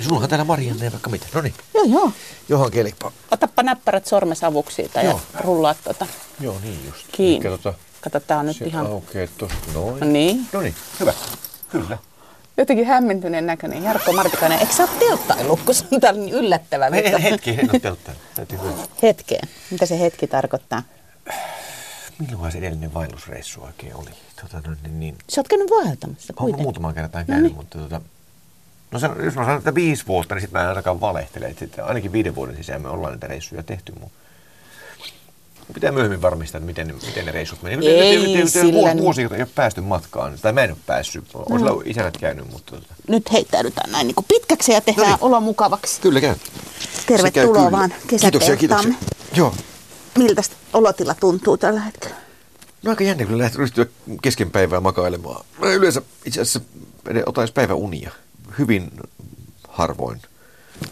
Sulla on täällä Marianne ja vaikka mitä. No niin, Joo, joo. johon kelipaa. Otappa näppärät sormesavuksi siitä ja Joo. rullaa tota. Joo, niin just. Kiinni. Elikkä tota, Kato, tää on nyt se ihan aukeaa tosta noin. No niin. No niin, hyvä. Kyllä. jotenkin hämmentyneen näköinen. Jarkko Martikainen, eikö sä ole telttaillut, kun se on täällä niin yllättävä veto? hetki, en ole. Täytyy hyvä. Hetkeen. Mitä se hetki tarkoittaa? Milloin se edellinen vaellusreissu oikein oli? Tota, no, niin, niin. Sä oot käynyt vaeltamassa Olen kuitenkin. muutaman kertaan No käynyt, niin. mutta tota, no se, jos mä sanon, että viisi vuotta, niin sitten mä en ainakaan valehtele. Että sitten ainakin viiden vuoden sisään me ollaan näitä reissuja tehty. Mun pitää myöhemmin varmistaa, että miten, miten ne reissut. Nyt- Ei nyt- nyt- nyt- sillä vuosi, ei ole päästy matkaan. Tai mä en ole päässyt. On sillä isänät käynyt, mutta tota, Nyt heittäydytään näin niin pitkäksi ja tehdään No niin. olo mukavaksi. kyllä käy. Tervetuloa käy vaan Kiitoksia, kiitoksia. kesätelttaamme. Joo. Miltä olotila tuntuu tällä hetkellä? No aika jännä kyllä lähteä ryhtyä kesken päivää makailemaan. Mä yleensä itse asiassa otais päiväunia. Hyvin harvoin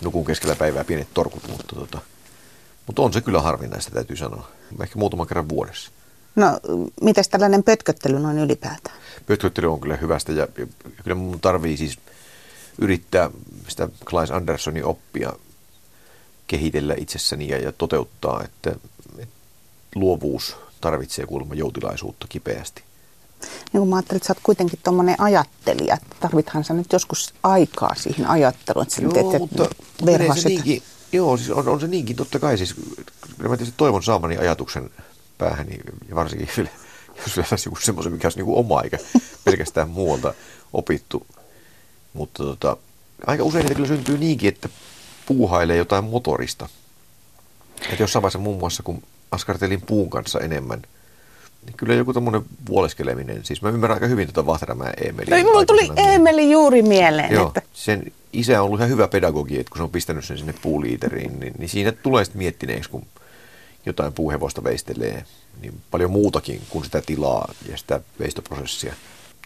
nukun keskellä päivää pienet torkut, mutta, tota, mutta on se kyllä harvinaista täytyy sanoa. Ehkä muutaman kerran vuodessa. No, mitäs tällainen pötköttely noin ylipäätään? Pötköttely on kyllä hyvästä ja, ja kyllä mun tarvii siis yrittää sitä Klaes Anderssonin oppia kehitellä itsessäni ja, ja toteuttaa, että, että luovuus tarvitsee kuulemma joutilaisuutta kipeästi. Niin kun mä ajattelin, että sä oot kuitenkin tuommoinen ajattelija. että Tarvithan sä nyt joskus aikaa siihen ajatteluun, että sä Joo, et- mutta, mutta se niinkin, joo, siis on, on, se niinkin totta kai. Siis, kyllä mä tietysti toivon saamani ajatuksen päähäni, ja varsinkin vielä, jos vielä saisi semmoisen, mikä olisi niin kuin oma, eikä pelkästään muualta opittu. Mutta tota, aika usein niitä kyllä syntyy niinkin, että puuhailee jotain motorista. Että jossain vaiheessa muun muassa, kun askartelin puun kanssa enemmän, niin kyllä joku tämmöinen vuoleskeleminen, siis mä ymmärrän aika hyvin tuota Vahtramäen Eemeliä. No, mulla tuli. Eemeli juuri mieleen, Joo, että sen isä on ollut ihan hyvä pedagogi, että kun se on pistänyt sen sinne puuliiteriin, niin, niin siinä tulee sitten miettineeksi, kun jotain puuhevosta veistelee, niin paljon muutakin kuin sitä tilaa ja sitä veistoprosessia.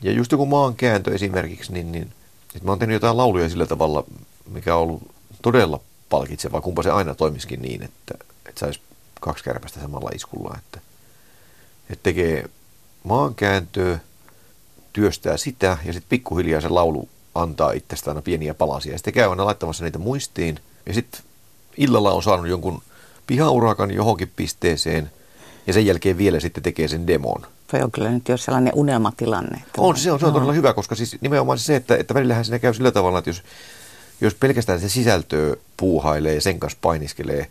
Ja just joku maankääntö esimerkiksi, niin, niin että mä oon tehnyt jotain lauluja sillä tavalla, mikä on ollut todella palkitsevaa, kumpa se aina toimisikin niin, että, että saisi kaksi kärpästä samalla iskulla, että, että tekee maankääntöä, työstää sitä ja sitten pikkuhiljaa se laulu antaa itsestään aina pieniä palasia. Ja sitten käy aina laittamassa niitä muistiin ja sitten illalla on saanut jonkun pihaurakan johonkin pisteeseen ja sen jälkeen vielä sitten tekee sen demon. toi on kyllä nyt jo sellainen unelmatilanne. Että On, se on, se on todella hyvä, koska siis nimenomaan se, että, että välillähän siinä käy sillä tavalla, että jos, jos pelkästään se sisältöä puuhailee ja sen kanssa painiskelee,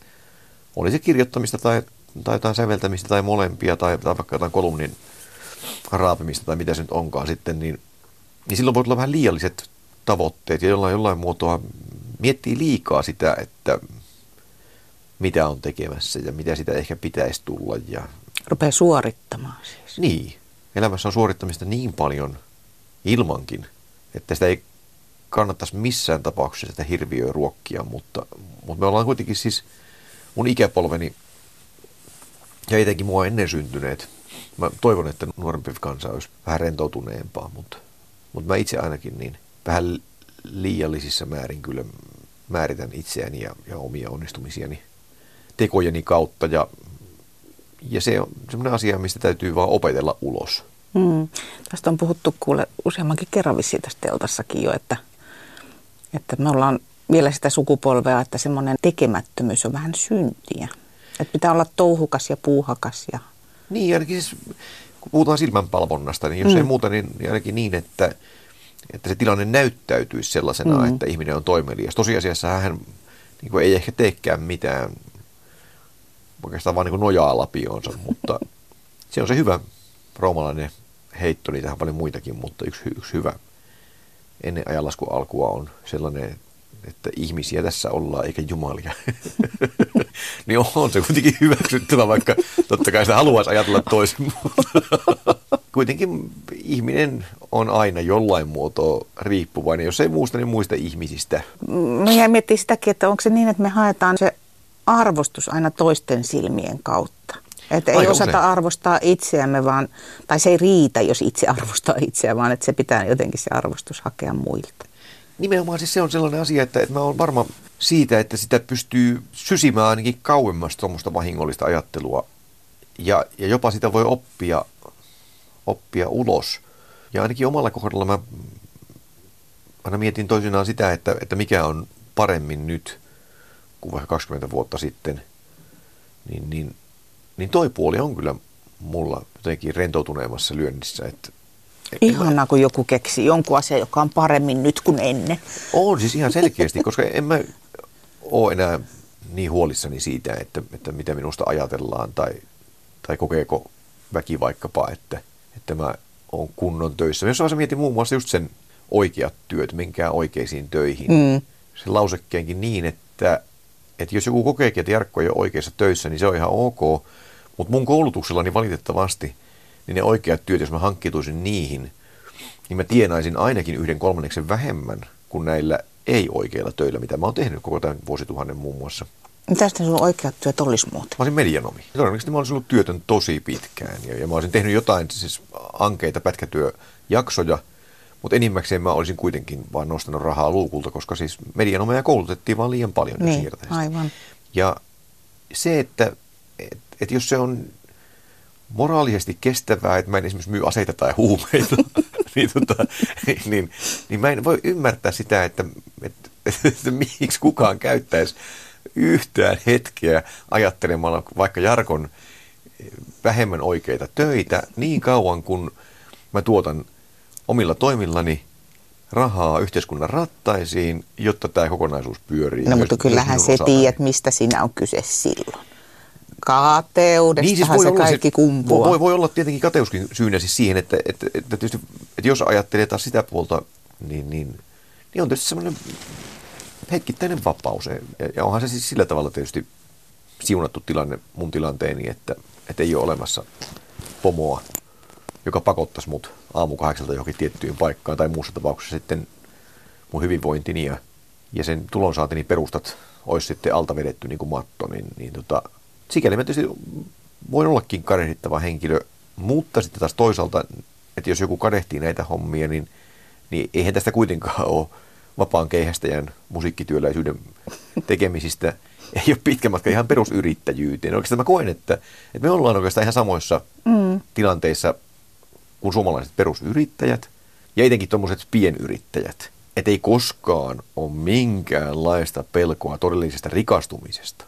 oli se kirjoittamista tai, tai jotain säveltämistä tai molempia tai, tai vaikka jotain kolumnin raapimista tai mitä se nyt onkaan sitten, niin, niin silloin voi tulla vähän liialliset tavoitteet ja jollain, jollain muotoa miettii liikaa sitä, että mitä on tekemässä ja mitä sitä ehkä pitäisi tulla ja Rupeaa suorittamaan siis. niin. Elämässä on suorittamista niin paljon ilmankin, että sitä ei kannattaisi missään tapauksessa sitä hirviöä ruokkia, mutta, mutta me ollaan kuitenkin siis mun ikäpolveni ja etenkin mua ennen syntyneet. Mä toivon, että nuorempi kansa olisi vähän rentoutuneempaa, mutta, mutta mä itse ainakin niin vähän liiallisissa määrin kyllä määritän itseäni ja, ja omia onnistumisiani tekojeni kautta ja ja se on semmoinen asia, mistä täytyy vaan opetella ulos. Mm. Tästä on puhuttu kuule useammankin kerran vissiin tässä teltassakin jo, että, että me ollaan vielä sitä sukupolvea, että semmoinen tekemättömyys on vähän syntiä. Että pitää olla touhukas ja puuhakas ja Niin, ainakin siis, kun puhutaan silmänpalvonnasta, niin jos mm. ei muuta, niin niin ainakin niin, että, että se tilanne näyttäytyisi sellaisena, mm. että ihminen on toimelias. Tosiasiassa hän niin kuin ei ehkä teekään mitään, oikeastaan vaan niin kuin nojaa lapioonsa, mutta se on se hyvä roomalainen heitto, niitähän on paljon muitakin, mutta yksi, yksi hyvä ennen ajanlaskun alkua on sellainen, että ihmisiä tässä ollaan eikä jumalia. niin on se kuitenkin hyväksyttävä, vaikka totta kai sitä haluaisi ajatella toisin. kuitenkin ihminen on aina jollain muotoa riippuvainen, jos ei muusta, niin muista ihmisistä. Mä jäin miettimään sitäkin, että onko se niin, että me haetaan se arvostus aina toisten silmien kautta. Että ei Aika osata usein. arvostaa itseämme, vaan, tai se ei riitä, jos itse arvostaa itseä, vaan että se pitää jotenkin se arvostus hakea muilta. Nimenomaan siis se on sellainen asia, että, että mä oon varma siitä, että sitä pystyy sysimään ainakin kauemmas tuommoista vahingollista ajattelua. Ja, ja jopa sitä voi oppia, oppia ulos. Ja ainakin omalla kohdalla mä aina mietin toisinaan sitä, että, että mikä on paremmin nyt kuin vaikka 20 vuotta sitten, niin, niin, niin toi puoli on kyllä mulla jotenkin rentoutuneemmassa lyönnissä. Että, Ihanaa, kun joku keksi jonkun asian, joka on paremmin nyt kuin ennen. On siis ihan selkeästi, koska en mä ole enää niin huolissani siitä, että, että mitä minusta ajatellaan tai, tai kokeeko väki vaikkapa, että, että mä oon kunnon töissä. Jos mä mietin muun muassa just sen oikeat työt, menkää oikeisiin töihin. Mm. Sen lausekkeenkin niin, että, että jos joku kokeekin, että Jarkko ei ole oikeassa töissä, niin se on ihan ok. Mutta mun koulutuksellani valitettavasti, niin ne oikeat työt, jos mä hankkituisin niihin, niin mä tienaisin ainakin yhden kolmanneksen vähemmän kuin näillä ei-oikeilla töillä, mitä mä oon tehnyt koko tämän vuosituhannen muun muassa. Mitä sitten sun oikeat työt olisi muuten? Mä olisin medianomi. Todennäköisesti mä olisin ollut työtön tosi pitkään ja, ja mä olisin tehnyt jotain siis ankeita pätkätyöjaksoja, mutta enimmäkseen mä olisin kuitenkin vaan nostanut rahaa luukulta, koska siis medianomeja koulutettiin vaan liian paljon niin, aivan. Ja se, että et, et jos se on moraalisesti kestävää, että mä en esimerkiksi myy aseita tai huumeita, niin, tota, niin, niin mä en voi ymmärtää sitä, että, että, että, että miksi kukaan käyttäisi yhtään hetkeä ajattelemalla vaikka Jarkon vähemmän oikeita töitä niin kauan, kun mä tuotan omilla toimillani rahaa yhteiskunnan rattaisiin, jotta tämä kokonaisuus pyörii. No mutta kyllähän se tiedät, mistä siinä on kyse silloin. Kateudestahan niin, siis voi se olla, kaikki kumpuaa. Voi, voi olla tietenkin kateuskin syynä siis siihen, että, että, että, tietysti, että jos ajattelee taas sitä puolta, niin, niin, niin on tietysti semmoinen hetkittäinen vapaus. Ja, ja onhan se siis sillä tavalla tietysti siunattu tilanne mun tilanteeni, että, että ei ole olemassa pomoa, joka pakottaisi mut aamu kahdeksalta johonkin tiettyyn paikkaan tai muussa tapauksessa sitten mun hyvinvointini ja, ja sen tulonsaantini perustat olisi sitten alta vedetty niin kuin matto, niin, niin tota, sikäli mä tietysti voin ollakin kadehdittava henkilö, mutta sitten taas toisaalta, että jos joku kadehtii näitä hommia, niin, niin eihän tästä kuitenkaan ole vapaan keihästäjän musiikkityöläisyyden tekemisistä ei ole pitkä matka ihan perusyrittäjyyteen. Oikeastaan mä koen, että, että me ollaan oikeastaan ihan samoissa mm. tilanteissa kuin suomalaiset perusyrittäjät ja etenkin tuommoiset pienyrittäjät. Että ei koskaan ole minkäänlaista pelkoa todellisesta rikastumisesta,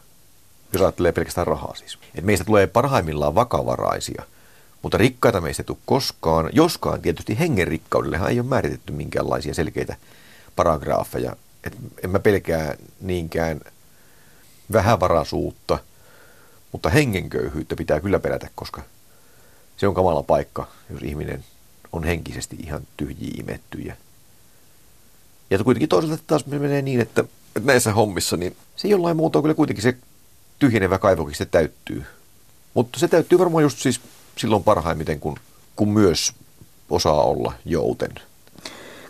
jos ajattelee pelkästään rahaa siis. Et meistä tulee parhaimmillaan vakavaraisia, mutta rikkaita meistä ei tule koskaan, joskaan tietysti hengen rikkaudellehan ei ole määritetty minkäänlaisia selkeitä paragraafeja. Et en mä pelkää niinkään vähävaraisuutta, mutta hengenköyhyyttä pitää kyllä pelätä, koska se on kamala paikka, jos ihminen on henkisesti ihan tyhjiä imettyjä. Ja kuitenkin toisaalta taas menee niin, että, näissä hommissa, niin se jollain muuta on kyllä kuitenkin se tyhjenevä kaivokin se täyttyy. Mutta se täyttyy varmaan just siis silloin parhaimmiten, kun, kun myös osaa olla jouten.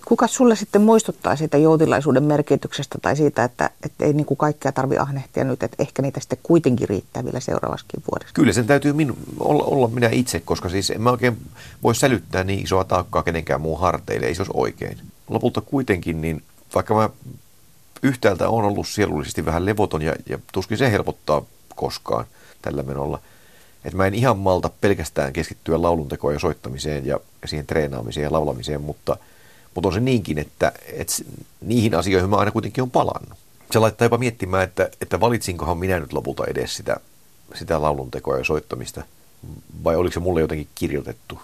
Kuka sulle sitten muistuttaa siitä joutilaisuuden merkityksestä tai siitä, että, että ei niin kuin kaikkea tarvi ahnehtia nyt, että ehkä niitä sitten kuitenkin riittää vielä seuraavaskin vuodessa? Kyllä sen täytyy minu, olla, olla minä itse, koska siis en mä oikein voi sälyttää niin isoa taakkaa kenenkään muun harteille, ei se olisi oikein. Lopulta kuitenkin, niin vaikka mä yhtäältä on ollut sielullisesti vähän levoton ja, ja tuskin se helpottaa koskaan tällä menolla, että mä en ihan malta pelkästään keskittyä lauluntekoon ja soittamiseen ja siihen treenaamiseen ja laulamiseen, mutta – mutta on se niinkin, että, että niihin asioihin mä aina kuitenkin on palannut. Se laittaa jopa miettimään, että, että valitsinkohan minä nyt lopulta edes sitä, sitä lauluntekoa ja soittamista, vai oliko se mulle jotenkin kirjoitettu.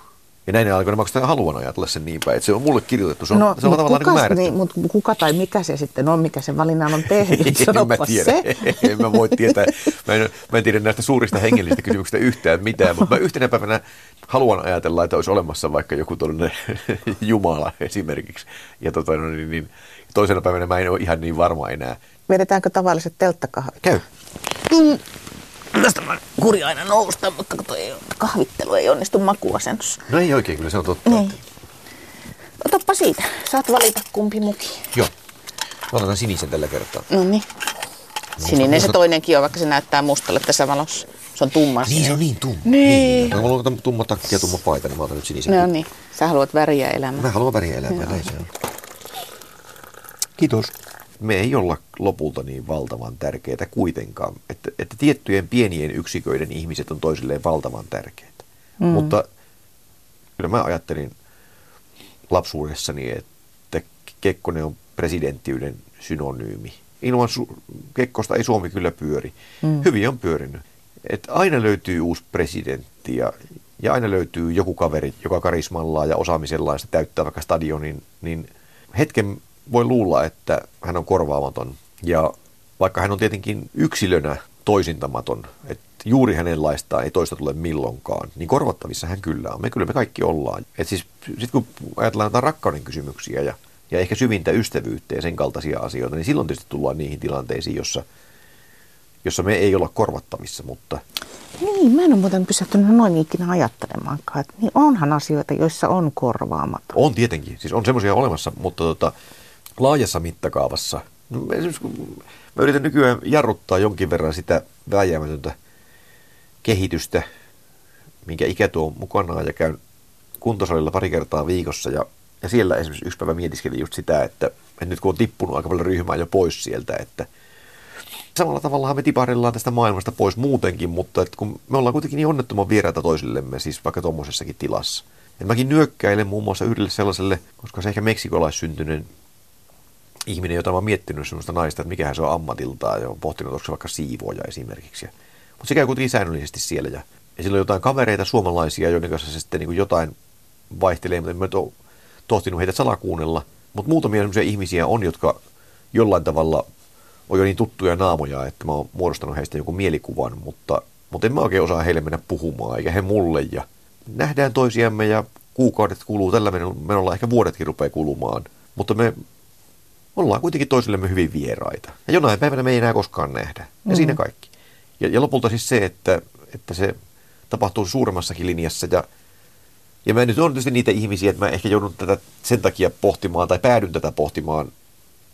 Ja näin aikoina mä haluan ajatella sen niin päin, että se on mulle kirjoitettu, se on, no, se on tavallaan kuka, niin niin, mutta kuka tai mikä se sitten on, mikä sen valinnan on tehnyt, en mä tiedä, se. en mä voi tietää, mä en, mä en tiedä näistä suurista hengellisistä kysymyksistä yhtään mitään, mutta mä yhtenä päivänä haluan ajatella, että olisi olemassa vaikka joku tuollainen Jumala esimerkiksi. Ja tota, no, niin, niin, toisena päivänä mä en ole ihan niin varma enää. Vedetäänkö tavalliset telttakahvit? Käy. Mm. Tästä mä kuri aina nousta, mutta toi kahvittelu ei onnistu makuasennossa. No ei oikein, kyllä se on totta. Niin. Otappa siitä. Saat valita kumpi muki. Joo. Mä otan sinisen tällä kertaa. No niin. Sininen se toinenkin on, vaikka se näyttää mustalle tässä valossa. Se on tumma. Niin, se on niin tumma. Niin. niin. Mulla on tumma takki ja tumma paita, niin mä otan nyt sinisen. No niin. Sä haluat väriä elämää. Mä haluan väriä elämää, näin se on. Kiitos. Me ei olla lopulta niin valtavan tärkeitä kuitenkaan. Että, että tiettyjen pienien yksiköiden ihmiset on toisilleen valtavan tärkeitä. Mm. Mutta kyllä mä ajattelin lapsuudessani, että Kekkonen on presidenttiyden synonyymi. Ilman su- Kekkosta ei Suomi kyllä pyöri. Mm. Hyvin on pyörinyt. Et aina löytyy uusi presidentti ja, ja aina löytyy joku kaveri, joka karismallaan ja osaamisellaan sitä täyttää vaikka stadionin, niin hetken voi luulla, että hän on korvaamaton. Ja vaikka hän on tietenkin yksilönä toisintamaton, että juuri hänen laistaan ei toista tule milloinkaan, niin korvattavissa hän kyllä on. Me kyllä me kaikki ollaan. Et siis sit kun ajatellaan jotain rakkauden kysymyksiä ja, ja ehkä syvintä ystävyyttä ja sen kaltaisia asioita, niin silloin tietysti tullaan niihin tilanteisiin, jossa, jossa me ei olla korvattavissa, mutta... Niin, mä en ole muuten pysähtynyt noin ikinä ajattelemaankaan. Että niin onhan asioita, joissa on korvaamaton. On tietenkin, siis on semmoisia olemassa, mutta tota, laajassa mittakaavassa, no, kun mä yritän nykyään jarruttaa jonkin verran sitä vääjäämätöntä kehitystä, minkä ikä tuo mukanaan ja käyn kuntosalilla pari kertaa viikossa ja, ja siellä esimerkiksi yksi päivä mietiskelin just sitä, että, että nyt kun on tippunut aika paljon ryhmää jo pois sieltä, että samalla tavalla me tiparillaan tästä maailmasta pois muutenkin, mutta että kun me ollaan kuitenkin niin onnettoman vieraita toisillemme, siis vaikka tuommoisessakin tilassa. Et mäkin nyökkäilen muun muassa yhdelle sellaiselle, koska se ehkä meksikolaissyntyneen ihminen, jota mä oon miettinyt sellaista naista, että mikähän se on ammatiltaan ja on pohtinut, onko se vaikka siivoja esimerkiksi. Mutta se käy kuitenkin säännöllisesti siellä ja, ja sillä on jotain kavereita suomalaisia, joiden kanssa se sitten niin jotain vaihtelee, mutta en mä tohtinut heitä salakuunnella. Mutta muutamia sellaisia ihmisiä on, jotka jollain tavalla on jo niin tuttuja naamoja, että mä oon muodostanut heistä joku mielikuvan, mutta, mutta en mä oikein osaa heille mennä puhumaan, eikä he mulle. Ja nähdään toisiamme ja kuukaudet kuluu, tällä menolla ehkä vuodetkin rupeaa kulumaan. Mutta me ollaan kuitenkin toisillemme hyvin vieraita. Ja jonain päivänä me ei enää koskaan nähdä. Ja mm-hmm. siinä kaikki. Ja, ja lopulta siis se, että, että se tapahtuu suuremmassakin linjassa. Ja, ja mä nyt on tietysti niitä ihmisiä, että mä ehkä joudun tätä sen takia pohtimaan tai päädyn tätä pohtimaan,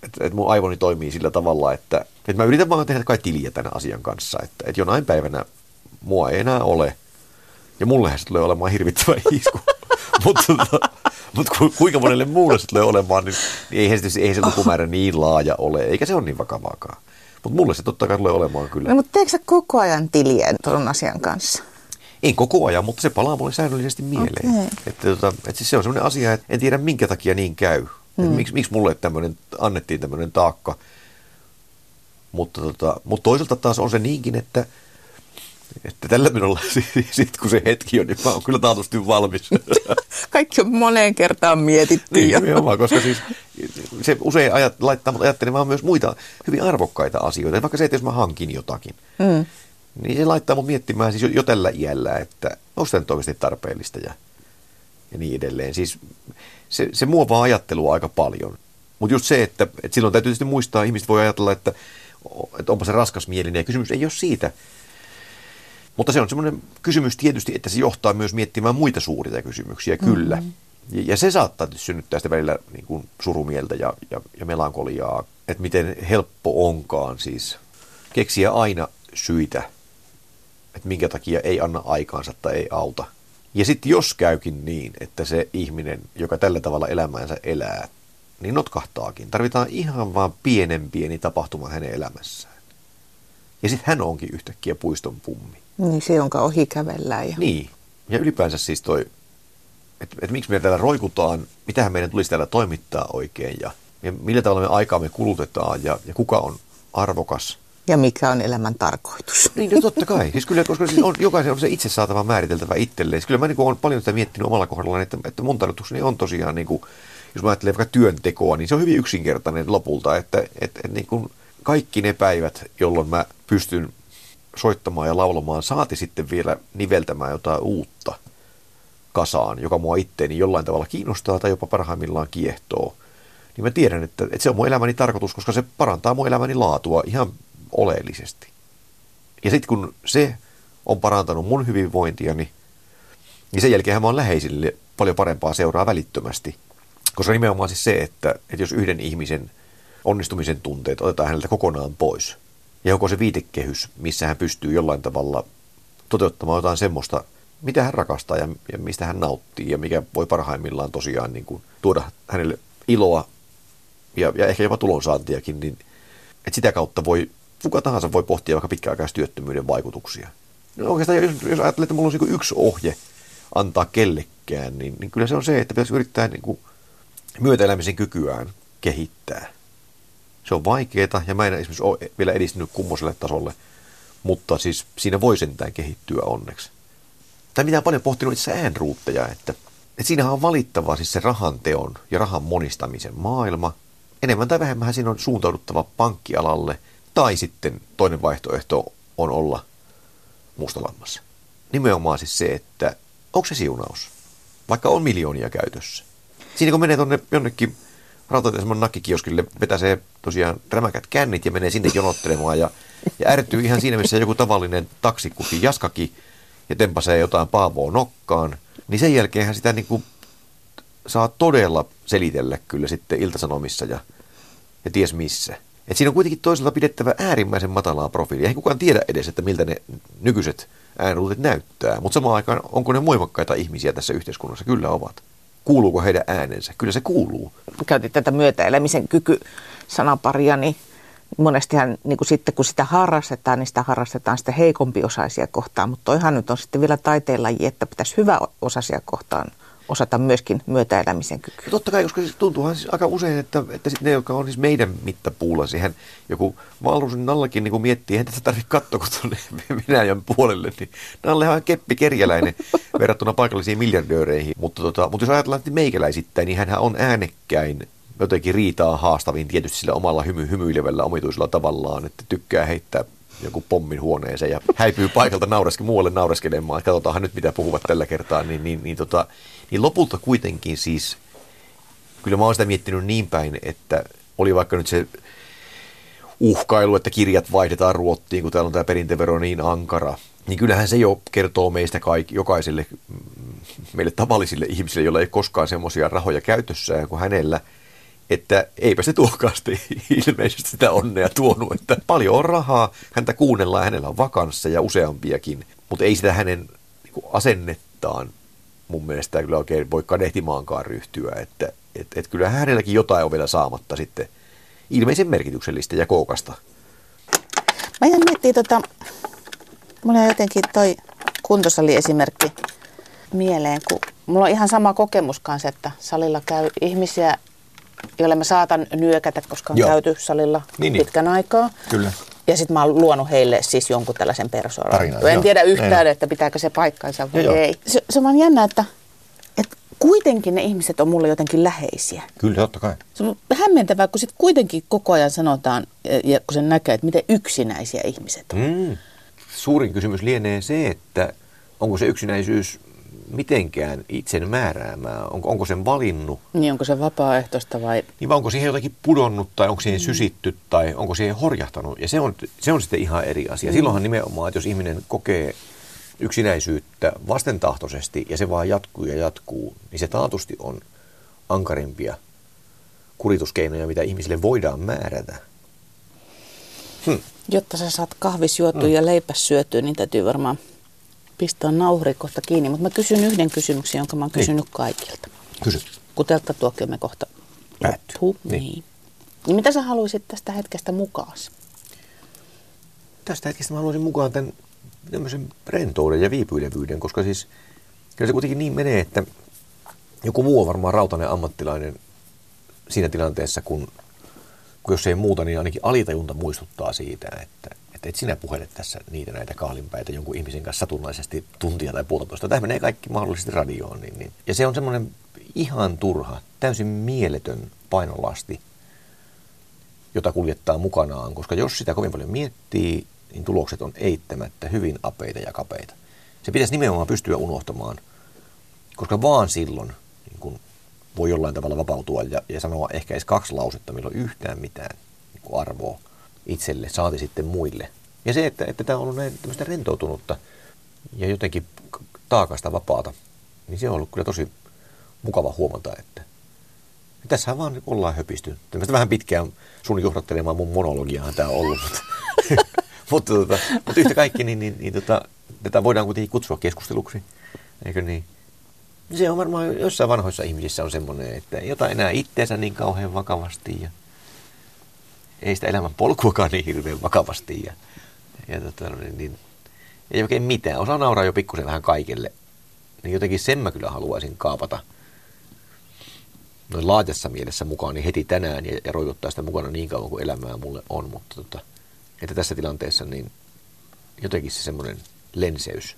että, että mun aivoni toimii sillä tavalla, että, että mä yritän vaan tehdä kai tiliä tämän asian kanssa. Että, että jonain päivänä mua ei enää ole. Ja mullehän se tulee olemaan hirvittävä isku. mutta, tota, mutta kuinka monelle muulle se tulee olemaan, niin, niin eihän, se, eihän se lukumäärä niin laaja ole, eikä se ole niin vakavaakaan. Mutta mulle se totta kai tulee olemaan kyllä. No, mutta teekö sä koko ajan tiliä tuon asian kanssa? En koko ajan, mutta se palaa mulle säännöllisesti mieleen. Okay. Että, tota, että siis se on sellainen asia, että en tiedä minkä takia niin käy. Että miksi, miksi mulle tämmönen, annettiin tämmöinen taakka. Mutta, tota, mutta toisaalta taas on se niinkin, että – että tällä minulla sitten kun se hetki on, niin mä oon kyllä taatusti valmis. Kaikki on moneen kertaan mietitty. Niin, nimenomaan, koska siis se usein ajat, laittaa mut ajattelemaan myös muita hyvin arvokkaita asioita. Vaikka se, että jos mä hankin jotakin, mm. niin se laittaa mut miettimään siis jo, jo tällä iällä, että onko tämä nyt oikeasti tarpeellista ja, ja niin edelleen. Siis se, se muovaa ajattelua aika paljon. Mutta just se, että, että silloin täytyy tietysti muistaa, ihmiset voi ajatella, että, että onpa se raskas mielinen ja kysymys ei ole siitä, mutta se on semmoinen kysymys tietysti, että se johtaa myös miettimään muita suuria kysymyksiä, kyllä. Mm-hmm. Ja, ja se saattaa synnyttää sitä välillä niin kuin surumieltä ja, ja, ja melankoliaa, että miten helppo onkaan siis keksiä aina syitä, että minkä takia ei anna aikaansa tai ei auta. Ja sitten jos käykin niin, että se ihminen, joka tällä tavalla elämäänsä elää, niin notkahtaakin. Tarvitaan ihan vaan pienen pieni tapahtuma hänen elämässään. Ja sitten hän onkin yhtäkkiä puiston pummi. Niin se, jonka ohi kävellään. Ja... Niin. Ja ylipäänsä siis toi, että et miksi me täällä roikutaan, mitähän meidän tulisi täällä toimittaa oikein ja, ja millä tavalla me aikaamme kulutetaan ja, ja kuka on arvokas. Ja mikä on elämän tarkoitus. Niin, no totta kai. Siis kyllä, koska siis on, jokaisen on se itse saatava määriteltävä itselleen. Siis kyllä mä niin olen paljon sitä miettinyt omalla kohdallani, että, että mun tarkoitukseni on tosiaan, niin kuin, jos mä ajattelen vaikka työntekoa, niin se on hyvin yksinkertainen lopulta, että, että, että niin kuin kaikki ne päivät, jolloin mä pystyn soittamaan ja laulamaan, saati sitten vielä niveltämään jotain uutta kasaan, joka mua itteeni jollain tavalla kiinnostaa tai jopa parhaimmillaan kiehtoo, niin mä tiedän, että, että se on mun elämäni tarkoitus, koska se parantaa mun elämäni laatua ihan oleellisesti. Ja sitten kun se on parantanut mun hyvinvointiani, niin sen jälkeen mä oon läheisille paljon parempaa seuraa välittömästi. Koska nimenomaan siis se, että, että jos yhden ihmisen onnistumisen tunteet otetaan häneltä kokonaan pois – ja onko se viitekehys, missä hän pystyy jollain tavalla toteuttamaan jotain semmoista, mitä hän rakastaa ja, ja mistä hän nauttii ja mikä voi parhaimmillaan tosiaan niin kuin tuoda hänelle iloa ja, ja ehkä jopa tulonsaantiakin, niin että sitä kautta voi, kuka tahansa voi pohtia vaikka pitkäaikaistyöttömyyden vaikutuksia. No oikeastaan jos, jos ajattelee, että mulla on niin yksi ohje antaa kellekään, niin, niin kyllä se on se, että pitäisi yrittää niin kuin myötäelämisen kykyään kehittää. Se on vaikeaa ja mä en esimerkiksi ole vielä edistynyt kummoiselle tasolle, mutta siis siinä voi sentään kehittyä onneksi. Tai mitä on paljon pohtinut itse äänruutteja, että, että siinähän on valittava siis se rahanteon ja rahan monistamisen maailma. Enemmän tai vähemmän siinä on suuntauduttava pankkialalle, tai sitten toinen vaihtoehto on olla mustalammassa. Nimenomaan siis se, että onko se siunaus, vaikka on miljoonia käytössä. Siinä kun menee tuonne jonnekin rautatiesemman nakkikioskille, vetäsee tosiaan rämäkät kännit ja menee sinne jonottelemaan ja, ja ärtyy ihan siinä, missä joku tavallinen taksikuski jaskaki ja tempasee jotain paavoa nokkaan, niin sen jälkeen sitä niin kuin saa todella selitellä kyllä sitten iltasanomissa ja, ja ties missä. Et siinä on kuitenkin toisaalta pidettävä äärimmäisen matalaa profiilia. Ei kukaan tiedä edes, että miltä ne nykyiset ääniluutet näyttää, mutta samaan aikaan onko ne voimakkaita ihmisiä tässä yhteiskunnassa? Kyllä ovat. Kuuluuko heidän äänensä? Kyllä se kuuluu. Käytit tätä myötäelämisen kyky sanaparia, niin monestihan niin kuin sitten kun sitä harrastetaan, niin sitä harrastetaan sitten heikompiosaisia kohtaan, mutta toihan nyt on sitten vielä taiteenlaji, että pitäisi hyvä osaisia kohtaan osata myöskin myötäelämisen kyky. Ja totta kai, koska siis tuntuuhan siis aika usein, että, että sit ne, jotka on siis meidän mittapuulla, siihen joku Valrusin Nallakin niin miettii, että tätä tarvitse katsoa tuonne Venäjän puolelle, niin Nalle on keppi kerjäläinen verrattuna paikallisiin miljardööreihin. Mutta, tota, mutta jos ajatellaan että meikäläisittäin, niin hän on äänekkäin jotenkin riitaa haastavin tietysti sillä omalla hymy, hymyilevällä omituisella tavallaan, että tykkää heittää joku pommin huoneeseen ja häipyy paikalta naureske, muualle naureskelemaan, katsotaanhan nyt mitä puhuvat tällä kertaa, niin, niin, niin, tota, niin lopulta kuitenkin siis, kyllä mä oon sitä miettinyt niin päin, että oli vaikka nyt se uhkailu, että kirjat vaihdetaan ruottiin, kun täällä on tämä perintövero niin ankara, niin kyllähän se jo kertoo meistä kaik, jokaiselle, mm, meille tavallisille ihmisille, joilla ei koskaan semmoisia rahoja käytössään kuin hänellä – että eipä se tuokaasti ilmeisesti sitä onnea tuonut, että paljon on rahaa, häntä kuunnellaan, hänellä on vakanssa ja useampiakin, mutta ei sitä hänen niin asennettaan mun mielestä kyllä oikein voi kadehtimaankaan ryhtyä, että et, et kyllä hänelläkin jotain on vielä saamatta sitten ilmeisen merkityksellistä ja kookasta. Mä jäin miettiä tota, mulla on jotenkin toi kuntosali-esimerkki mieleen, kun mulla on ihan sama kokemus kanssa, että salilla käy ihmisiä, joille mä saatan nyökätä, koska on Joo. käyty salilla niin, niin. pitkän niin. aikaa. Kyllä. Ja sitten mä oon luonut heille siis jonkun tällaisen persoonan. Tarina, en joo. tiedä yhtään, ei. että pitääkö se paikkansa vai joo, ei. Se, se on vaan jännä, että, että kuitenkin ne ihmiset on mulle jotenkin läheisiä. Kyllä, totta kai. Se on hämmentävää, kun sitten kuitenkin koko ajan sanotaan, ja kun sen näkee, että miten yksinäisiä ihmiset on. Mm. Suurin kysymys lienee se, että onko se yksinäisyys mitenkään itsen määräämää? Onko, onko sen valinnut? Niin, onko se vapaaehtoista vai? Niin, vai onko siihen jotakin pudonnut tai onko siihen mm. sysitty tai onko siihen horjahtanut? Ja se on, se on sitten ihan eri asia. Mm. Silloinhan nimenomaan, että jos ihminen kokee yksinäisyyttä vastentahtoisesti ja se vaan jatkuu ja jatkuu, niin se taatusti on ankarimpia kurituskeinoja, mitä ihmisille voidaan määrätä. Hm. Jotta sä saat kahvis juotua mm. ja leipäs syötyä, niin täytyy varmaan pistää nauhuri kohta kiinni, mutta mä kysyn yhden kysymyksen, jonka mä oon niin. kysynyt kaikilta. Kysy. Kun me kohta loppuu. Niin. niin. niin. mitä sä haluaisit tästä hetkestä mukaan? Tästä hetkestä mä haluaisin mukaan tämän tämmöisen rentouden ja viipyilevyyden, koska siis kyllä se kuitenkin niin menee, että joku muu on varmaan rautainen ammattilainen siinä tilanteessa, kun, kun jos ei muuta, niin ainakin alitajunta muistuttaa siitä, että, että et sinä puhele tässä niitä näitä kahlinpäitä jonkun ihmisen kanssa satunnaisesti tuntia tai puolitoista. Tämä menee kaikki mahdollisesti radioon. Niin, niin. Ja se on semmoinen ihan turha, täysin mieletön painolasti, jota kuljettaa mukanaan, koska jos sitä kovin paljon miettii, niin tulokset on eittämättä hyvin apeita ja kapeita. Se pitäisi nimenomaan pystyä unohtamaan, koska vaan silloin niin kun voi jollain tavalla vapautua ja, ja sanoa ehkä edes kaksi lausetta, milloin yhtään mitään niin arvoa itselle, saati sitten muille. Ja se, että, että tämä on ollut näin tämmöistä rentoutunutta ja jotenkin taakasta vapaata, niin se on ollut kyllä tosi mukava huomata, että tässähän vaan ollaan höpisty. Tämmöistä vähän pitkään sun johdattelemaan mun monologiahan tämä on ollut, mutta, mutta, tota, mutta yhtä kaikki, niin, niin, niin tota, tätä voidaan kuitenkin kutsua keskusteluksi, eikö niin? Se on varmaan jossain vanhoissa ihmisissä on semmoinen, että ei ota enää itteensä niin kauhean vakavasti ja ei sitä elämän polkuakaan niin hirveän vakavasti. Ja, ja tota, niin, niin, ei oikein mitään. Osa nauraa jo pikkusen vähän kaikille. Niin jotenkin sen mä kyllä haluaisin kaapata. noin laajassa mielessä mukaan niin heti tänään ja, ja roikuttaa sitä mukana niin kauan kuin elämää mulle on, mutta tota, että tässä tilanteessa niin jotenkin se semmoinen lenseys